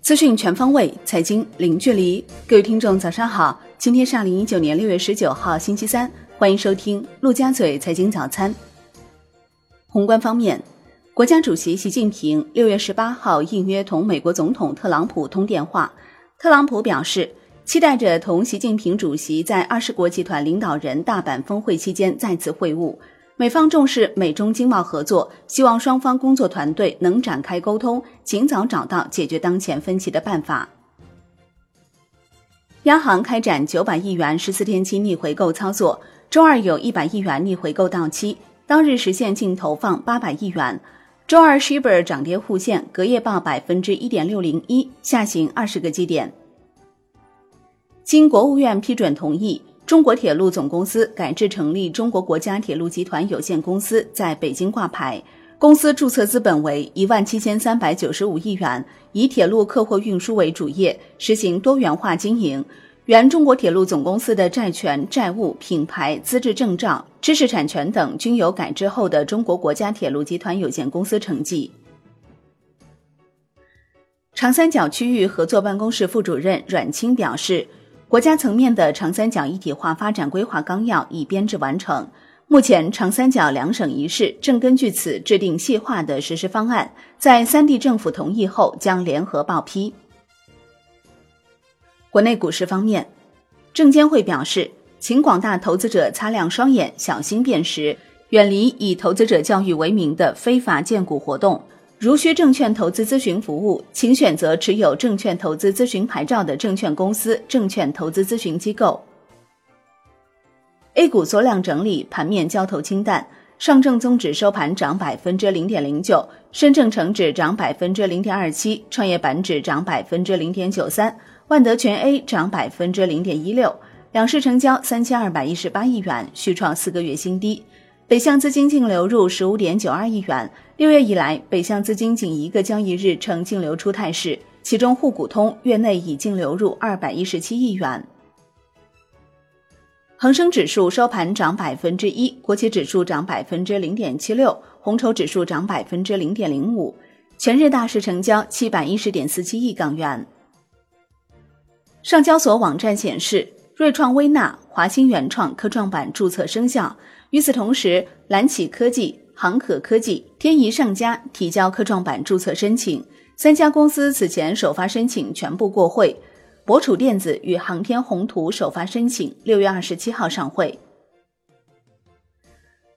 资讯全方位，财经零距离。各位听众，早上好！今天是二零一九年六月十九号，星期三，欢迎收听陆家嘴财经早餐。宏观方面，国家主席习近平六月十八号应约同美国总统特朗普通电话。特朗普表示，期待着同习近平主席在二十国集团领导人大阪峰会期间再次会晤。美方重视美中经贸合作，希望双方工作团队能展开沟通，尽早找到解决当前分歧的办法。央行开展九百亿元十四天期逆回购操作，周二有一百亿元逆回购到期，当日实现净投放八百亿元。周二 Shibor 涨跌互现，隔夜报百分之一点六零一，下行二十个基点。经国务院批准同意。中国铁路总公司改制成立中国国家铁路集团有限公司，在北京挂牌。公司注册资本为一万七千三百九十五亿元，以铁路客货运输为主业，实行多元化经营。原中国铁路总公司的债权、债务、品牌、资质证照、知识产权等均有改制后的中国国家铁路集团有限公司成绩。长三角区域合作办公室副主任阮清表示。国家层面的长三角一体化发展规划纲要已编制完成，目前长三角两省一市正根据此制定细化的实施方案，在三地政府同意后将联合报批。国内股市方面，证监会表示，请广大投资者擦亮双眼，小心辨识，远离以投资者教育为名的非法荐股活动。如需证券投资咨询服务，请选择持有证券投资咨询牌照的证券公司、证券投资咨询机构。A 股缩量整理，盘面交投清淡。上证综指收盘涨百分之零点零九，深证成指涨百分之零点二七，创业板指涨百分之零点九三，万德全 A 涨百分之零点一六。两市成交三千二百一十八亿元，续创四个月新低。北向资金净流入十五点九二亿元，六月以来，北向资金仅一个交易日呈净流出态势，其中沪股通月内已净流入二百一十七亿元。恒生指数收盘涨百分之一，国企指数涨百分之零点七六，红筹指数涨百分之零点零五，全日大市成交七百一十点四七亿港元。上交所网站显示，瑞创微纳、华兴原创科创板注册生效。与此同时，蓝启科技、航可科技、天仪上佳提交科创板注册申请，三家公司此前首发申请全部过会。博楚电子与航天宏图首发申请六月二十七号上会。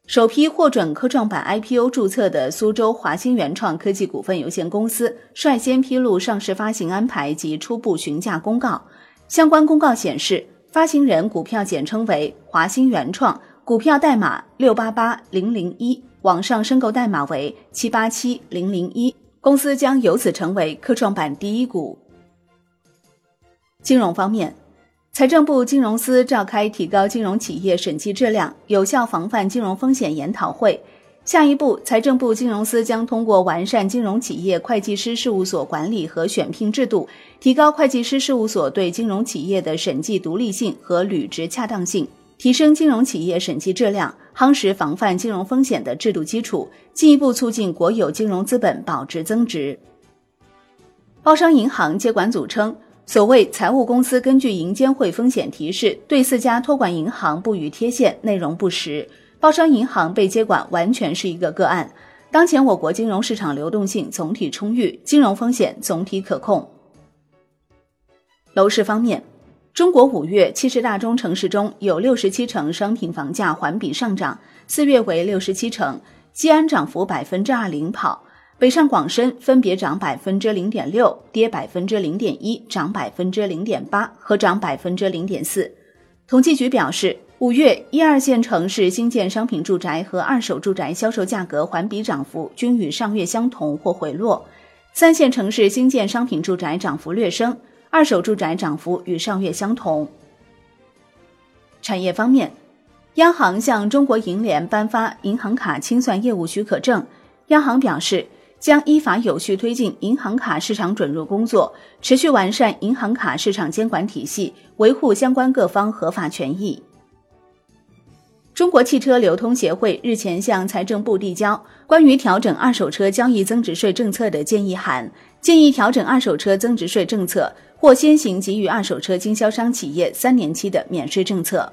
首批获准科创板 IPO 注册的苏州华兴原创科技股份有限公司率先披露上市发行安排及初步询价公告。相关公告显示，发行人股票简称为华兴原创。股票代码六八八零零一，网上申购代码为七八七零零一，公司将由此成为科创板第一股。金融方面，财政部金融司召开提高金融企业审计质量、有效防范金融风险研讨会。下一步，财政部金融司将通过完善金融企业会计师事务所管理和选聘制度，提高会计师事务所对金融企业的审计独立性和履职恰当性。提升金融企业审计质量，夯实防范金融风险的制度基础，进一步促进国有金融资本保值增值。包商银行接管组称，所谓财务公司根据银监会风险提示对四家托管银行不予贴现，内容不实。包商银行被接管完全是一个个案。当前我国金融市场流动性总体充裕，金融风险总体可控。楼市方面。中国五月七十大中城市中有六十七城商品房价环比上涨，四月为六十七城，西安涨幅百分之二领跑，北上广深分别涨百分之零点六，跌百分之零点一，涨百分之零点八和涨百分之零点四。统计局表示，五月一二线城市新建商品住宅和二手住宅销售价格环比涨幅均与上月相同或回落，三线城市新建商品住宅涨幅略升。二手住宅涨幅与上月相同。产业方面，央行向中国银联颁发银行卡清算业务许可证。央行表示，将依法有序推进银行卡市场准入工作，持续完善银行卡市场监管体系，维护相关各方合法权益。中国汽车流通协会日前向财政部递交关于调整二手车交易增值税政策的建议函，建议调整二手车增值税政策，或先行给予二手车经销商企业三年期的免税政策。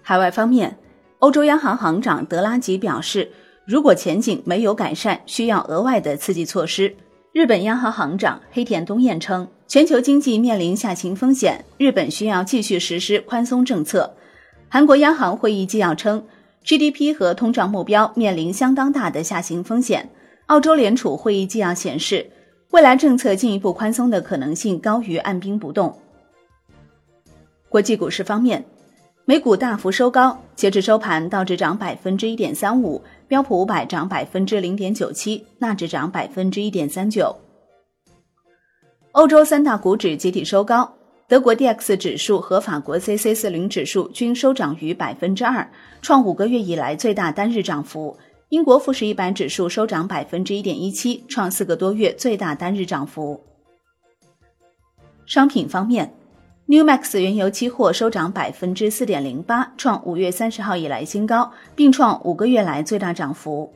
海外方面，欧洲央行行长德拉吉表示，如果前景没有改善，需要额外的刺激措施。日本央行行长黑田东彦称，全球经济面临下行风险，日本需要继续实施宽松政策。韩国央行会议纪要称，GDP 和通胀目标面临相当大的下行风险。澳洲联储会议纪要显示，未来政策进一步宽松的可能性高于按兵不动。国际股市方面，美股大幅收高，截至收盘，道指涨百分之一点三五。标普五百涨百分之零点九七，纳指涨百分之一点三九。欧洲三大股指集体收高，德国 D X 指数和法国 C C 四零指数均收涨逾百分之二，创五个月以来最大单日涨幅。英国富时一百指数收涨百分之一点一七，创四个多月最大单日涨幅。商品方面。New Max 原油期货收涨百分之四点零八，创五月三十号以来新高，并创五个月来最大涨幅。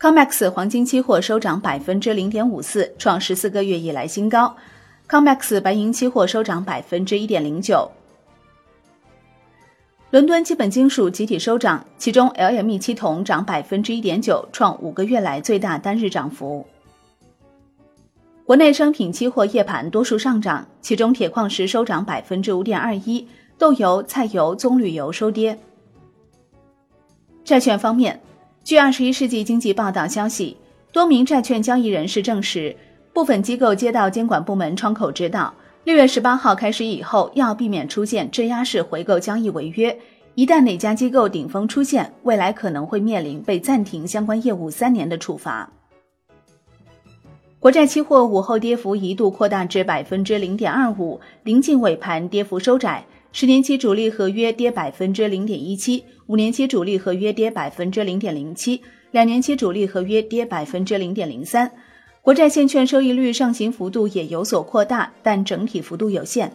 Comex 黄金期货收涨百分之零点五四，创十四个月以来新高。Comex 白银期货收涨百分之一点零九。伦敦基本金属集体收涨，其中 LME 期铜涨百分之一点九，创五个月来最大单日涨幅。国内商品期货夜盘多数上涨，其中铁矿石收涨百分之五点二一，豆油、菜油、棕榈油收跌。债券方面，据《二十一世纪经济报道》消息，多名债券交易人士证实，部分机构接到监管部门窗口指导，六月十八号开始以后，要避免出现质押式回购交易违约。一旦哪家机构顶峰出现，未来可能会面临被暂停相关业务三年的处罚。国债期货午后跌幅一度扩大至百分之零点二五，临近尾盘跌幅收窄。十年期主力合约跌百分之零点一七，五年期主力合约跌百分之零点零七，两年期主力合约跌百分之零点零三。国债现券收益率上行幅度也有所扩大，但整体幅度有限。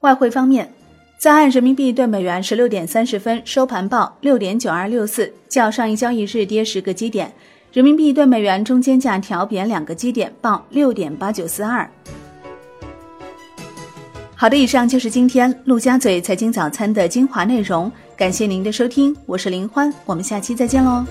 外汇方面，在岸人民币对美元十六点三十分收盘报六点九二六四，较上一交易日跌十个基点。人民币对美元中间价调贬两个基点，报六点八九四二。好的，以上就是今天陆家嘴财经早餐的精华内容，感谢您的收听，我是林欢，我们下期再见喽。